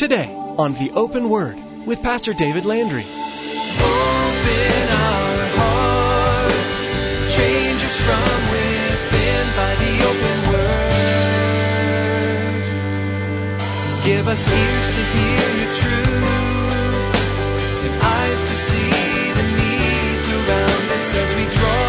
today on The Open Word with Pastor David Landry. Open our hearts, change us from within by the open word. Give us ears to hear your truth and eyes to see the needs around us as we draw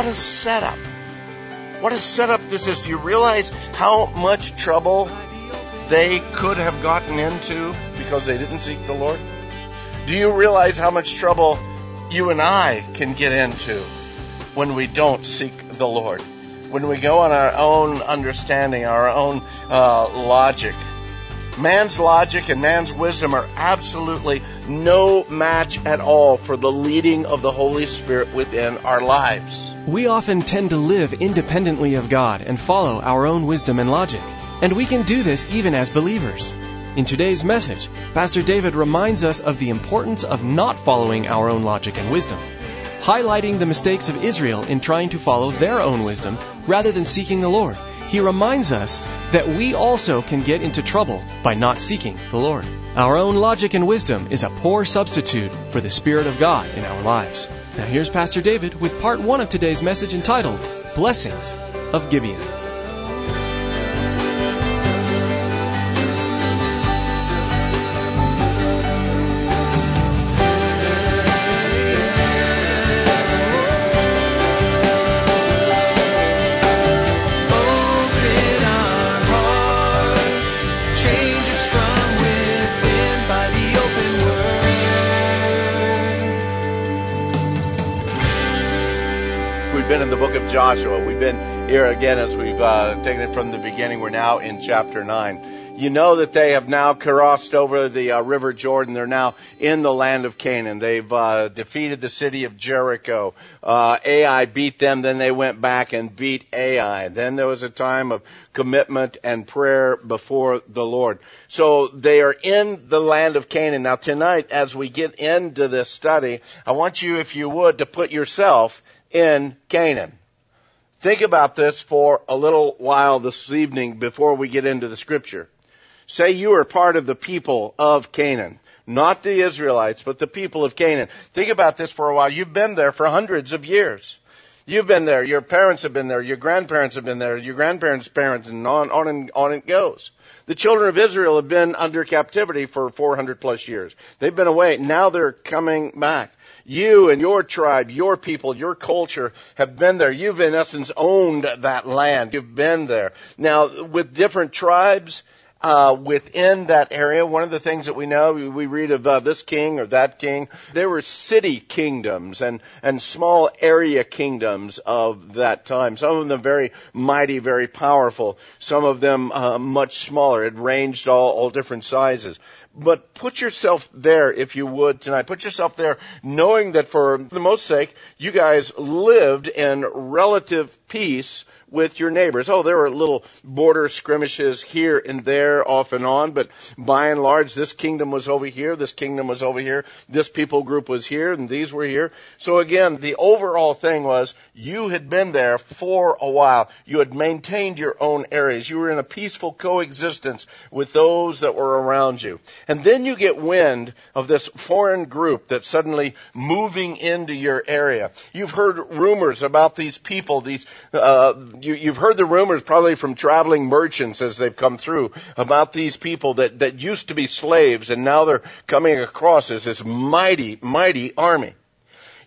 What a setup. What a setup this is. Do you realize how much trouble they could have gotten into because they didn't seek the Lord? Do you realize how much trouble you and I can get into when we don't seek the Lord? When we go on our own understanding, our own uh, logic. Man's logic and man's wisdom are absolutely no match at all for the leading of the Holy Spirit within our lives. We often tend to live independently of God and follow our own wisdom and logic. And we can do this even as believers. In today's message, Pastor David reminds us of the importance of not following our own logic and wisdom, highlighting the mistakes of Israel in trying to follow their own wisdom rather than seeking the Lord. He reminds us that we also can get into trouble by not seeking the Lord. Our own logic and wisdom is a poor substitute for the Spirit of God in our lives. Now here's Pastor David with part one of today's message entitled Blessings of Gibeon. Joshua. We've been here again as we've uh, taken it from the beginning. We're now in chapter 9. You know that they have now crossed over the uh, river Jordan. They're now in the land of Canaan. They've uh, defeated the city of Jericho. Uh, Ai beat them, then they went back and beat Ai. Then there was a time of commitment and prayer before the Lord. So they are in the land of Canaan. Now tonight, as we get into this study, I want you, if you would, to put yourself in Canaan. Think about this for a little while this evening before we get into the scripture. Say you are part of the people of Canaan. Not the Israelites, but the people of Canaan. Think about this for a while. You've been there for hundreds of years. You've been there. Your parents have been there. Your grandparents have been there. Your grandparents' parents, and on, on and on it goes. The children of Israel have been under captivity for 400 plus years. They've been away. Now they're coming back. You and your tribe, your people, your culture have been there. You've in essence owned that land. You've been there. Now with different tribes, uh, within that area. One of the things that we know, we read of uh, this king or that king. There were city kingdoms and and small area kingdoms of that time. Some of them very mighty, very powerful. Some of them uh, much smaller. It ranged all all different sizes. But put yourself there, if you would, tonight. Put yourself there, knowing that for the most sake, you guys lived in relative peace with your neighbors. Oh, there were little border skirmishes here and there off and on, but by and large, this kingdom was over here, this kingdom was over here, this people group was here, and these were here. So again, the overall thing was you had been there for a while. You had maintained your own areas. You were in a peaceful coexistence with those that were around you. And then you get wind of this foreign group that's suddenly moving into your area. You've heard rumors about these people, these, uh, you, you've heard the rumors probably from traveling merchants as they've come through about these people that, that used to be slaves and now they're coming across as this mighty, mighty army.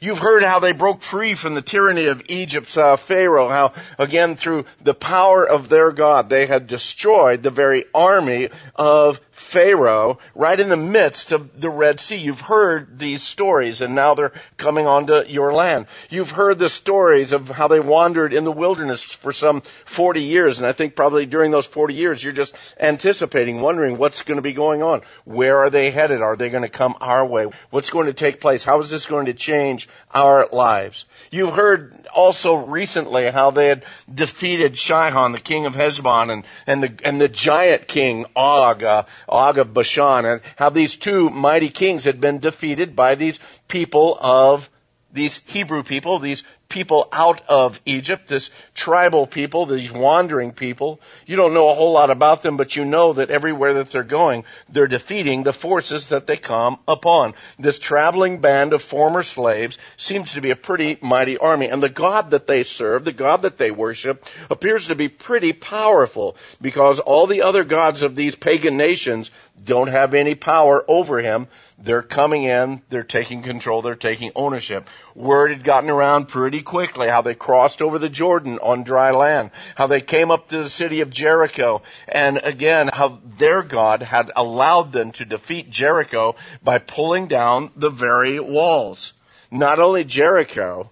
You've heard how they broke free from the tyranny of Egypt's uh, Pharaoh, how again through the power of their God they had destroyed the very army of Pharaoh right in the midst of the Red Sea. You've heard these stories and now they're coming onto your land. You've heard the stories of how they wandered in the wilderness for some 40 years and I think probably during those 40 years you're just anticipating, wondering what's going to be going on. Where are they headed? Are they going to come our way? What's going to take place? How is this going to change our lives. You've heard also recently how they had defeated Sihon, the king of Heshbon, and, and the, and the giant king, Og, uh, Og of Bashan, and how these two mighty kings had been defeated by these people of these Hebrew people, these people out of Egypt, this tribal people, these wandering people. You don't know a whole lot about them, but you know that everywhere that they're going, they're defeating the forces that they come upon. This traveling band of former slaves seems to be a pretty mighty army. And the God that they serve, the God that they worship, appears to be pretty powerful because all the other gods of these pagan nations don't have any power over him. They're coming in, they're taking control, they're taking ownership. Word had gotten around pretty quickly how they crossed over the Jordan on dry land, how they came up to the city of Jericho, and again, how their God had allowed them to defeat Jericho by pulling down the very walls. Not only Jericho,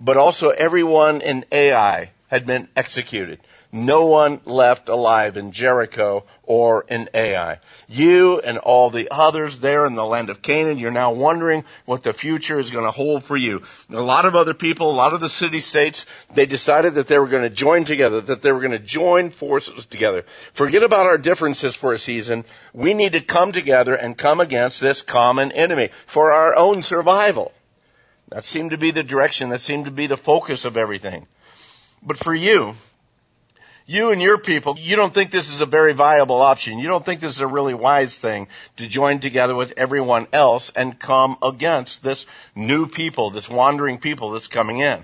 but also everyone in Ai had been executed. No one left alive in Jericho or in Ai. You and all the others there in the land of Canaan, you're now wondering what the future is going to hold for you. A lot of other people, a lot of the city states, they decided that they were going to join together, that they were going to join forces together. Forget about our differences for a season. We need to come together and come against this common enemy for our own survival. That seemed to be the direction, that seemed to be the focus of everything. But for you, you and your people, you don't think this is a very viable option. You don't think this is a really wise thing to join together with everyone else and come against this new people, this wandering people that's coming in.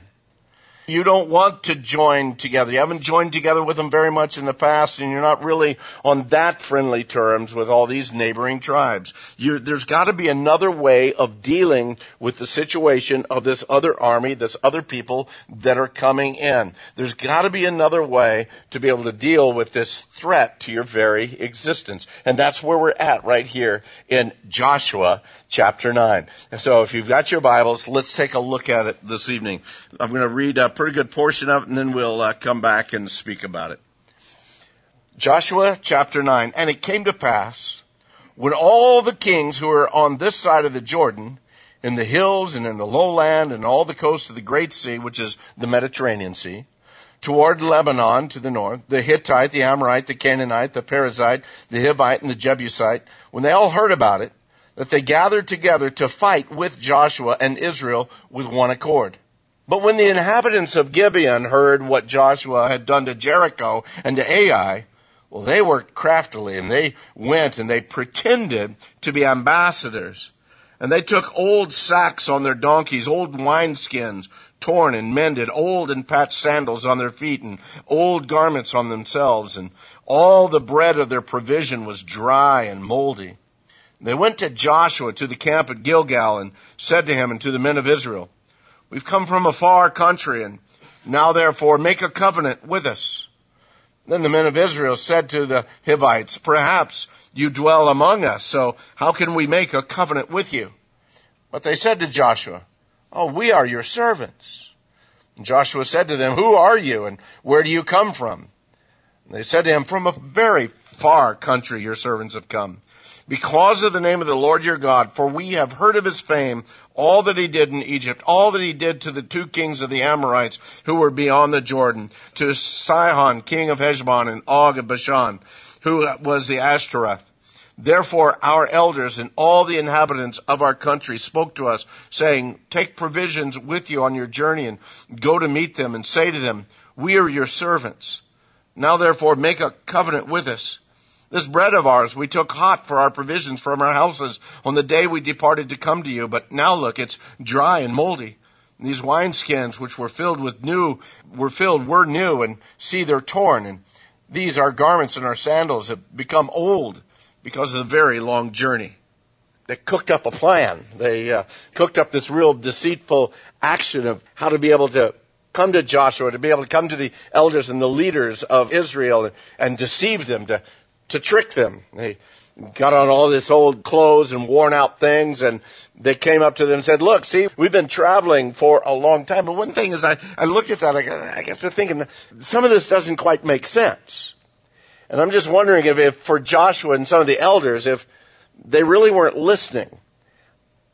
You don't want to join together. You haven't joined together with them very much in the past, and you're not really on that friendly terms with all these neighboring tribes. You're, there's got to be another way of dealing with the situation of this other army, this other people that are coming in. There's got to be another way to be able to deal with this threat to your very existence. And that's where we're at right here in Joshua chapter 9. And So if you've got your Bibles, let's take a look at it this evening. I'm going to read a pretty good portion of it and then we'll uh, come back and speak about it. Joshua chapter 9. And it came to pass when all the kings who were on this side of the Jordan, in the hills and in the lowland and all the coasts of the great sea, which is the Mediterranean Sea, toward Lebanon to the north, the Hittite, the Amorite, the Canaanite, the Perizzite, the Hivite, and the Jebusite, when they all heard about it, that they gathered together to fight with Joshua and Israel with one accord. But when the inhabitants of Gibeon heard what Joshua had done to Jericho and to Ai, well, they worked craftily and they went and they pretended to be ambassadors. And they took old sacks on their donkeys, old wineskins, torn and mended, old and patched sandals on their feet, and old garments on themselves, and all the bread of their provision was dry and moldy. They went to Joshua to the camp at Gilgal and said to him and to the men of Israel, We've come from a far country, and now therefore make a covenant with us. Then the men of Israel said to the Hivites, Perhaps you dwell among us, so how can we make a covenant with you? But they said to Joshua, Oh, we are your servants. And Joshua said to them, Who are you, and where do you come from? And they said to him, From a very far country your servants have come because of the name of the Lord your God, for we have heard of his fame, all that he did in Egypt, all that he did to the two kings of the Amorites who were beyond the Jordan, to Sihon, king of Heshbon, and Og of Bashan, who was the Ashtaroth. Therefore our elders and all the inhabitants of our country spoke to us, saying, Take provisions with you on your journey and go to meet them and say to them, We are your servants. Now therefore make a covenant with us this bread of ours we took hot for our provisions from our houses on the day we departed to come to you, but now look, it's dry and moldy. And these wineskins which were filled with new, were filled, were new, and see, they're torn. And these, our garments and our sandals, have become old because of the very long journey. They cooked up a plan. They uh, cooked up this real deceitful action of how to be able to come to Joshua, to be able to come to the elders and the leaders of Israel and, and deceive them, to to trick them. They got on all this old clothes and worn out things and they came up to them and said, look, see, we've been traveling for a long time. But one thing is I, I looked at that, I got, I got to thinking, some of this doesn't quite make sense. And I'm just wondering if, if for Joshua and some of the elders, if they really weren't listening.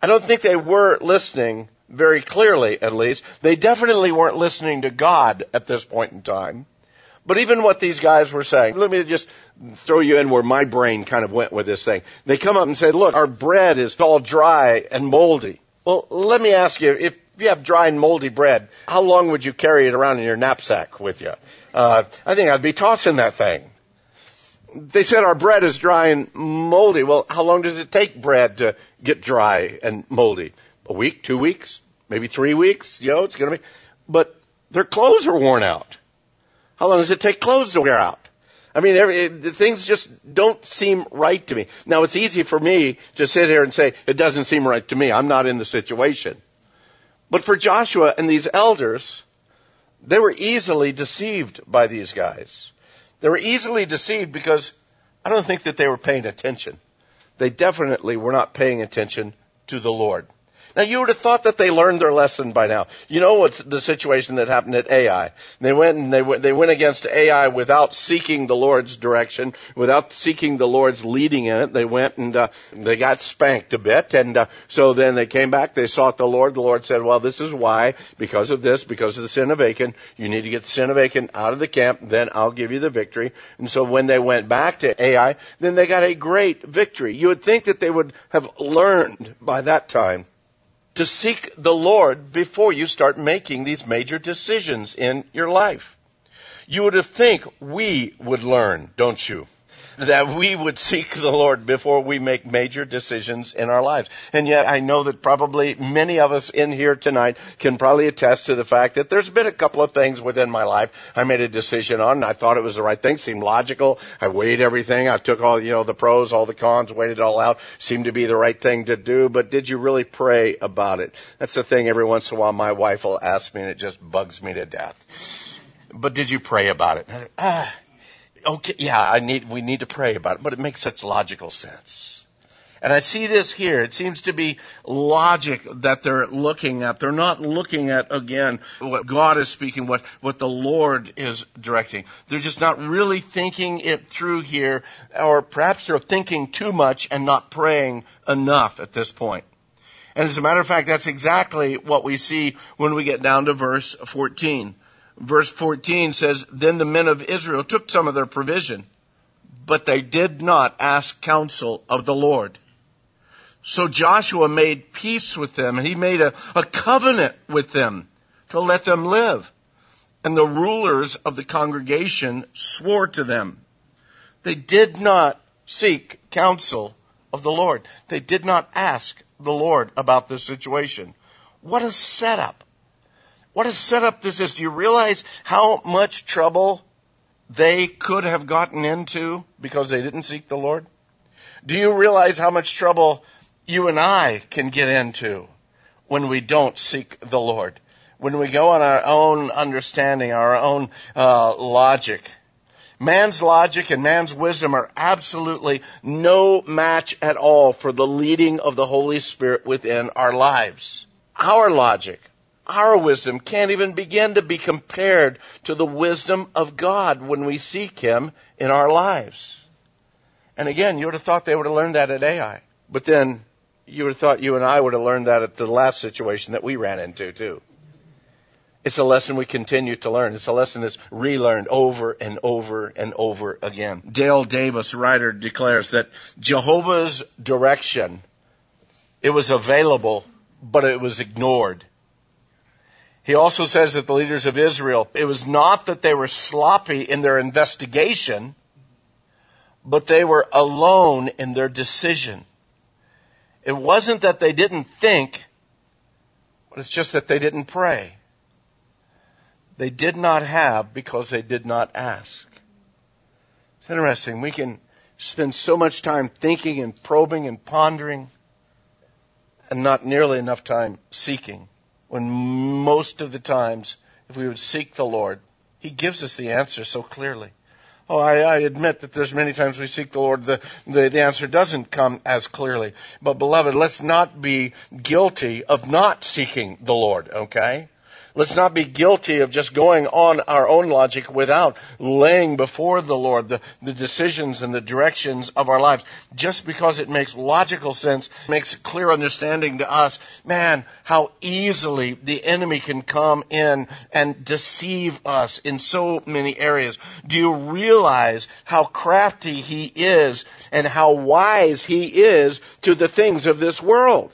I don't think they were listening very clearly at least. They definitely weren't listening to God at this point in time. But even what these guys were saying, let me just throw you in where my brain kind of went with this thing. They come up and say, look, our bread is all dry and moldy. Well, let me ask you, if you have dry and moldy bread, how long would you carry it around in your knapsack with you? Uh, I think I'd be tossing that thing. They said our bread is dry and moldy. Well, how long does it take bread to get dry and moldy? A week, two weeks, maybe three weeks? You know, it's gonna be, but their clothes are worn out. How long does it take clothes to wear out? I mean, every, it, things just don't seem right to me. Now, it's easy for me to sit here and say, it doesn't seem right to me. I'm not in the situation. But for Joshua and these elders, they were easily deceived by these guys. They were easily deceived because I don't think that they were paying attention. They definitely were not paying attention to the Lord. Now you would have thought that they learned their lesson by now. You know what's the situation that happened at Ai? They went and they went, they went against Ai without seeking the Lord's direction, without seeking the Lord's leading in it. They went and uh, they got spanked a bit, and uh, so then they came back. They sought the Lord. The Lord said, "Well, this is why, because of this, because of the sin of Achan, you need to get the sin of Achan out of the camp. Then I'll give you the victory." And so when they went back to Ai, then they got a great victory. You would think that they would have learned by that time to seek the Lord before you start making these major decisions in your life. You would have think we would learn, don't you? That we would seek the Lord before we make major decisions in our lives. And yet I know that probably many of us in here tonight can probably attest to the fact that there's been a couple of things within my life I made a decision on and I thought it was the right thing, seemed logical. I weighed everything. I took all, you know, the pros, all the cons, weighed it all out, seemed to be the right thing to do, but did you really pray about it? That's the thing every once in a while my wife will ask me and it just bugs me to death. But did you pray about it? Okay, yeah, I need, we need to pray about it, but it makes such logical sense. And I see this here. It seems to be logic that they're looking at. They're not looking at, again, what God is speaking, what, what the Lord is directing. They're just not really thinking it through here, or perhaps they're thinking too much and not praying enough at this point. And as a matter of fact, that's exactly what we see when we get down to verse 14 verse 14 says, Then the men of Israel took some of their provision, but they did not ask counsel of the Lord. So Joshua made peace with them, and he made a, a covenant with them to let them live. And the rulers of the congregation swore to them. They did not seek counsel of the Lord. They did not ask the Lord about this situation. What a setup. What a setup this is. Do you realize how much trouble they could have gotten into because they didn't seek the Lord? Do you realize how much trouble you and I can get into when we don't seek the Lord? When we go on our own understanding, our own uh, logic. Man's logic and man's wisdom are absolutely no match at all for the leading of the Holy Spirit within our lives. Our logic, our wisdom can't even begin to be compared to the wisdom of God when we seek Him in our lives. And again, you would have thought they would have learned that at Ai. But then you would have thought you and I would have learned that at the last situation that we ran into too. It's a lesson we continue to learn. It's a lesson that's relearned over and over and over again. Dale Davis, writer, declares that Jehovah's direction, it was available, but it was ignored. He also says that the leaders of Israel, it was not that they were sloppy in their investigation, but they were alone in their decision. It wasn't that they didn't think, but it's just that they didn't pray. They did not have because they did not ask. It's interesting. We can spend so much time thinking and probing and pondering and not nearly enough time seeking when most of the times, if we would seek the Lord, He gives us the answer so clearly. Oh, I, I admit that there's many times we seek the Lord, the, the, the answer doesn't come as clearly. But beloved, let's not be guilty of not seeking the Lord, okay? Let's not be guilty of just going on our own logic without laying before the Lord the, the decisions and the directions of our lives. Just because it makes logical sense, makes clear understanding to us, man, how easily the enemy can come in and deceive us in so many areas. Do you realize how crafty he is and how wise he is to the things of this world?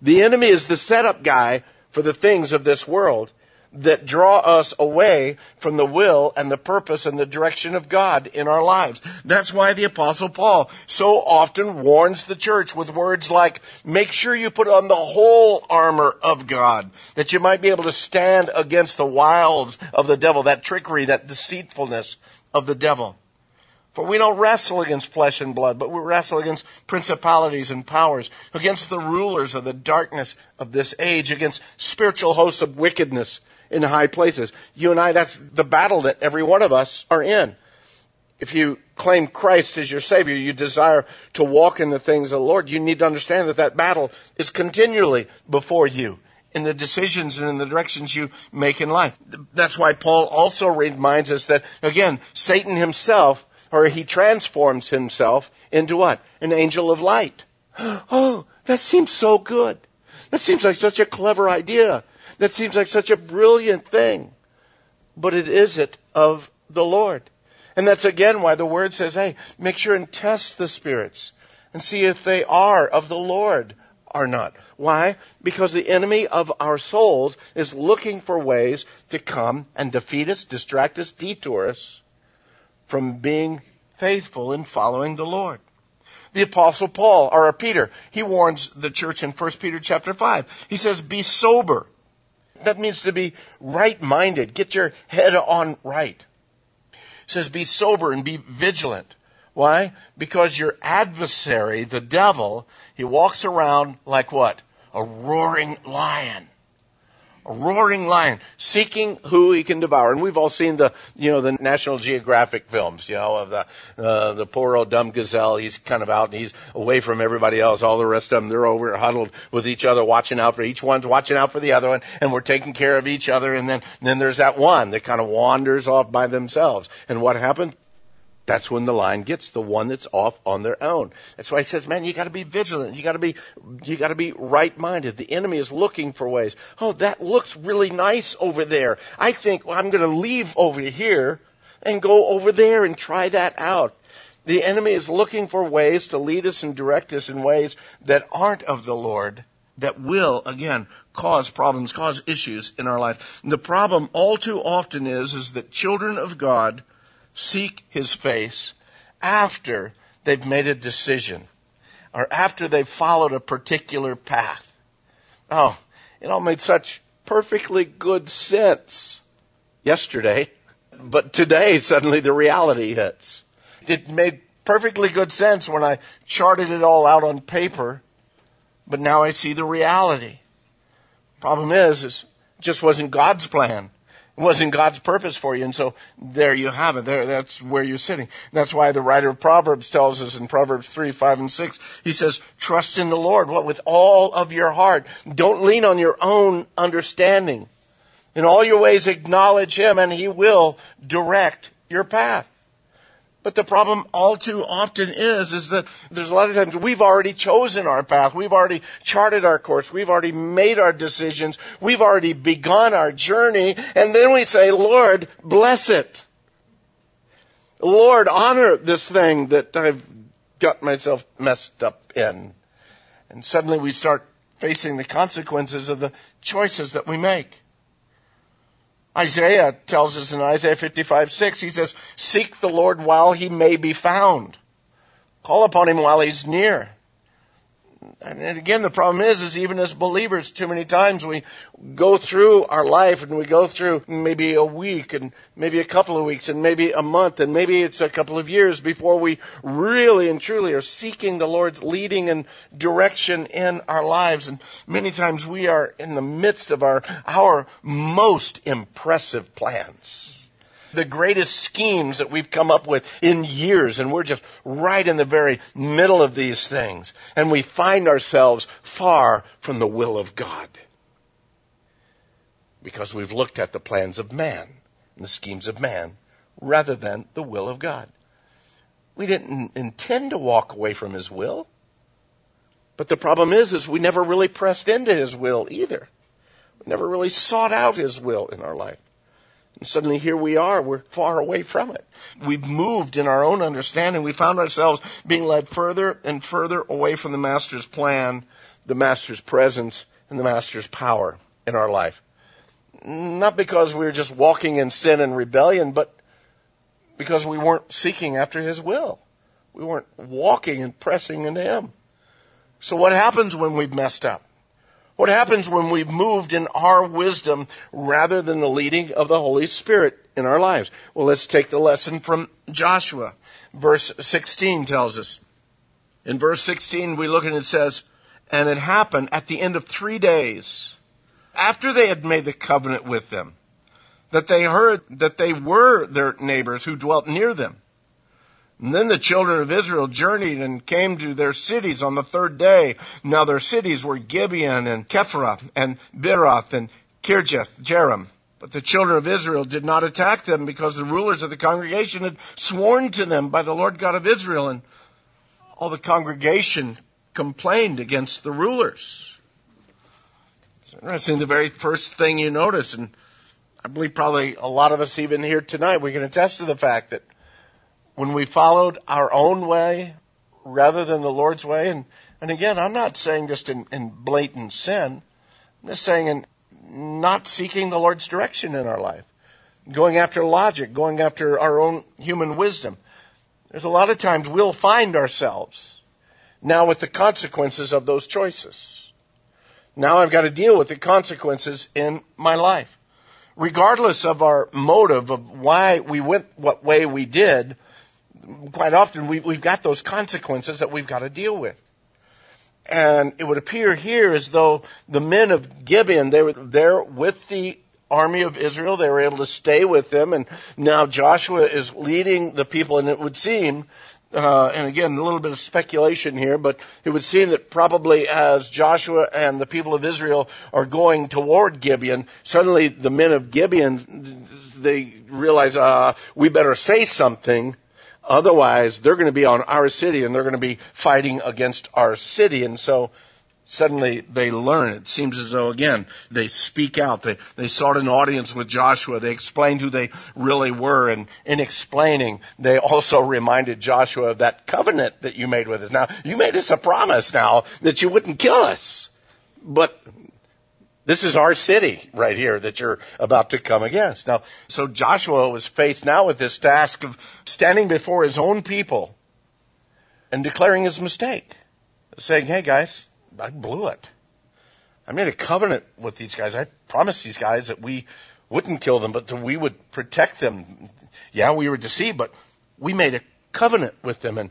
The enemy is the setup guy for the things of this world that draw us away from the will and the purpose and the direction of God in our lives. That's why the apostle Paul so often warns the church with words like, make sure you put on the whole armor of God, that you might be able to stand against the wiles of the devil, that trickery, that deceitfulness of the devil. For we don't wrestle against flesh and blood, but we wrestle against principalities and powers, against the rulers of the darkness of this age, against spiritual hosts of wickedness in high places. You and I, that's the battle that every one of us are in. If you claim Christ as your Savior, you desire to walk in the things of the Lord, you need to understand that that battle is continually before you in the decisions and in the directions you make in life. That's why Paul also reminds us that, again, Satan himself or he transforms himself into what? An angel of light. Oh, that seems so good. That seems like such a clever idea. That seems like such a brilliant thing. But it isn't of the Lord. And that's again why the word says, hey, make sure and test the spirits and see if they are of the Lord or not. Why? Because the enemy of our souls is looking for ways to come and defeat us, distract us, detour us from being faithful in following the Lord. The apostle Paul, or Peter, he warns the church in 1 Peter chapter 5. He says, be sober. That means to be right-minded. Get your head on right. He says, be sober and be vigilant. Why? Because your adversary, the devil, he walks around like what? A roaring lion a roaring lion seeking who he can devour. And we've all seen the, you know, the National Geographic films, you know, of the, uh, the poor old dumb gazelle. He's kind of out and he's away from everybody else. All the rest of them, they're over huddled with each other, watching out for each one's watching out for the other one. And we're taking care of each other. And then, then there's that one that kind of wanders off by themselves. And what happened? That's when the line gets the one that's off on their own. That's why he says, man, you gotta be vigilant. You gotta be, you gotta be right-minded. The enemy is looking for ways. Oh, that looks really nice over there. I think well, I'm gonna leave over here and go over there and try that out. The enemy is looking for ways to lead us and direct us in ways that aren't of the Lord, that will, again, cause problems, cause issues in our life. And the problem all too often is, is that children of God seek his face after they've made a decision or after they've followed a particular path. Oh, it all made such perfectly good sense yesterday, but today suddenly the reality hits. It made perfectly good sense when I charted it all out on paper, but now I see the reality. Problem is, is it just wasn't God's plan. It wasn't God's purpose for you. And so there you have it. There, that's where you're sitting. That's why the writer of Proverbs tells us in Proverbs 3, 5, and 6, he says, trust in the Lord. What? With all of your heart. Don't lean on your own understanding. In all your ways acknowledge Him and He will direct your path. But the problem all too often is, is that there's a lot of times we've already chosen our path. We've already charted our course. We've already made our decisions. We've already begun our journey. And then we say, Lord, bless it. Lord, honor this thing that I've got myself messed up in. And suddenly we start facing the consequences of the choices that we make. Isaiah tells us in Isaiah 55, 6, he says, Seek the Lord while he may be found. Call upon him while he's near and again, the problem is, is even as believers, too many times we go through our life and we go through maybe a week and maybe a couple of weeks and maybe a month and maybe it's a couple of years before we really and truly are seeking the Lord's leading and direction in our lives. And many times we are in the midst of our, our most impressive plans the greatest schemes that we've come up with in years, and we're just right in the very middle of these things. And we find ourselves far from the will of God. because we've looked at the plans of man and the schemes of man rather than the will of God. We didn't intend to walk away from his will. But the problem is, is we never really pressed into his will either. We never really sought out his will in our life. And suddenly here we are, we're far away from it. We've moved in our own understanding. We found ourselves being led further and further away from the Master's plan, the Master's presence, and the Master's power in our life. Not because we were just walking in sin and rebellion, but because we weren't seeking after His will. We weren't walking and pressing into Him. So what happens when we've messed up? What happens when we've moved in our wisdom rather than the leading of the Holy Spirit in our lives? Well, let's take the lesson from Joshua. Verse 16 tells us. In verse 16, we look and it says, And it happened at the end of three days, after they had made the covenant with them, that they heard that they were their neighbors who dwelt near them. And then the children of Israel journeyed and came to their cities on the third day. Now their cities were Gibeon and Kephirah and Beeroth and Kirjath Jearim. But the children of Israel did not attack them because the rulers of the congregation had sworn to them by the Lord God of Israel and all the congregation complained against the rulers. It's interesting. The very first thing you notice, and I believe probably a lot of us even here tonight, we can attest to the fact that when we followed our own way rather than the Lord's way, and, and again, I'm not saying just in, in blatant sin, I'm just saying in not seeking the Lord's direction in our life, going after logic, going after our own human wisdom. There's a lot of times we'll find ourselves now with the consequences of those choices. Now I've got to deal with the consequences in my life. Regardless of our motive of why we went what way we did, quite often we, we've got those consequences that we've got to deal with. And it would appear here as though the men of Gibeon, they were there with the army of Israel. They were able to stay with them. And now Joshua is leading the people. And it would seem, uh, and again, a little bit of speculation here, but it would seem that probably as Joshua and the people of Israel are going toward Gibeon, suddenly the men of Gibeon, they realize, uh, we better say something Otherwise, they're going to be on our city and they're going to be fighting against our city. And so suddenly they learn. It seems as though again, they speak out. They, they sought an audience with Joshua. They explained who they really were. And in explaining, they also reminded Joshua of that covenant that you made with us. Now, you made us a promise now that you wouldn't kill us. But this is our city right here that you're about to come against. Now, so Joshua was faced now with this task of standing before his own people and declaring his mistake. Saying, hey guys, I blew it. I made a covenant with these guys. I promised these guys that we wouldn't kill them, but that we would protect them. Yeah, we were deceived, but we made a covenant with them and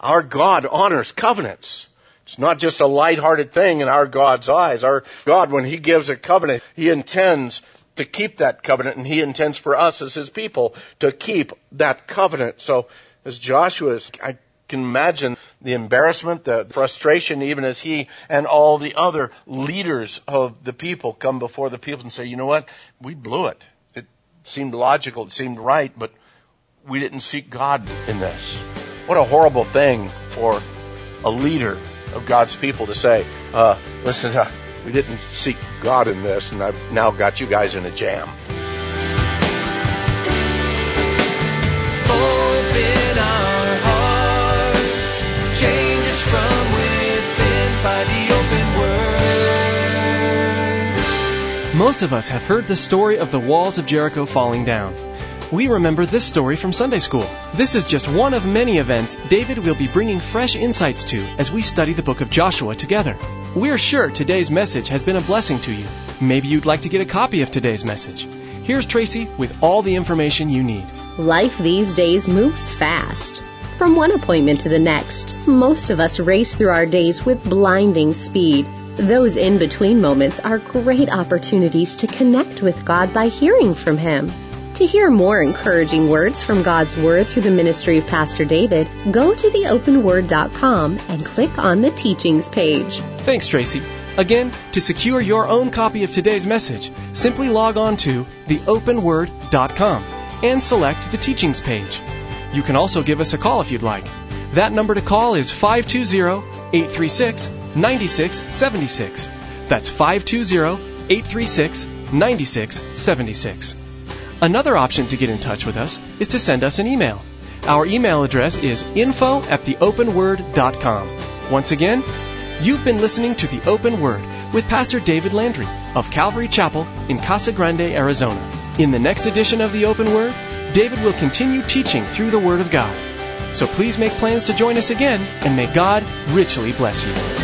our God honors covenants. It's not just a light-hearted thing in our God's eyes. Our God, when He gives a covenant, He intends to keep that covenant and He intends for us as His people to keep that covenant. So as Joshua is, I can imagine the embarrassment, the frustration, even as he and all the other leaders of the people come before the people and say, you know what? We blew it. It seemed logical. It seemed right, but we didn't seek God in this. What a horrible thing for a leader of God's people to say, uh, listen, uh, we didn't seek God in this, and I've now got you guys in a jam. Open our hearts, change us from within by the open word. Most of us have heard the story of the walls of Jericho falling down. We remember this story from Sunday school. This is just one of many events David will be bringing fresh insights to as we study the book of Joshua together. We're sure today's message has been a blessing to you. Maybe you'd like to get a copy of today's message. Here's Tracy with all the information you need. Life these days moves fast. From one appointment to the next, most of us race through our days with blinding speed. Those in between moments are great opportunities to connect with God by hearing from Him. To hear more encouraging words from God's Word through the ministry of Pastor David, go to theopenword.com and click on the teachings page. Thanks, Tracy. Again, to secure your own copy of today's message, simply log on to theopenword.com and select the teachings page. You can also give us a call if you'd like. That number to call is 520-836-9676. That's 520-836-9676. Another option to get in touch with us is to send us an email. Our email address is info at theopenword.com. Once again, you've been listening to The Open Word with Pastor David Landry of Calvary Chapel in Casa Grande, Arizona. In the next edition of The Open Word, David will continue teaching through the Word of God. So please make plans to join us again, and may God richly bless you.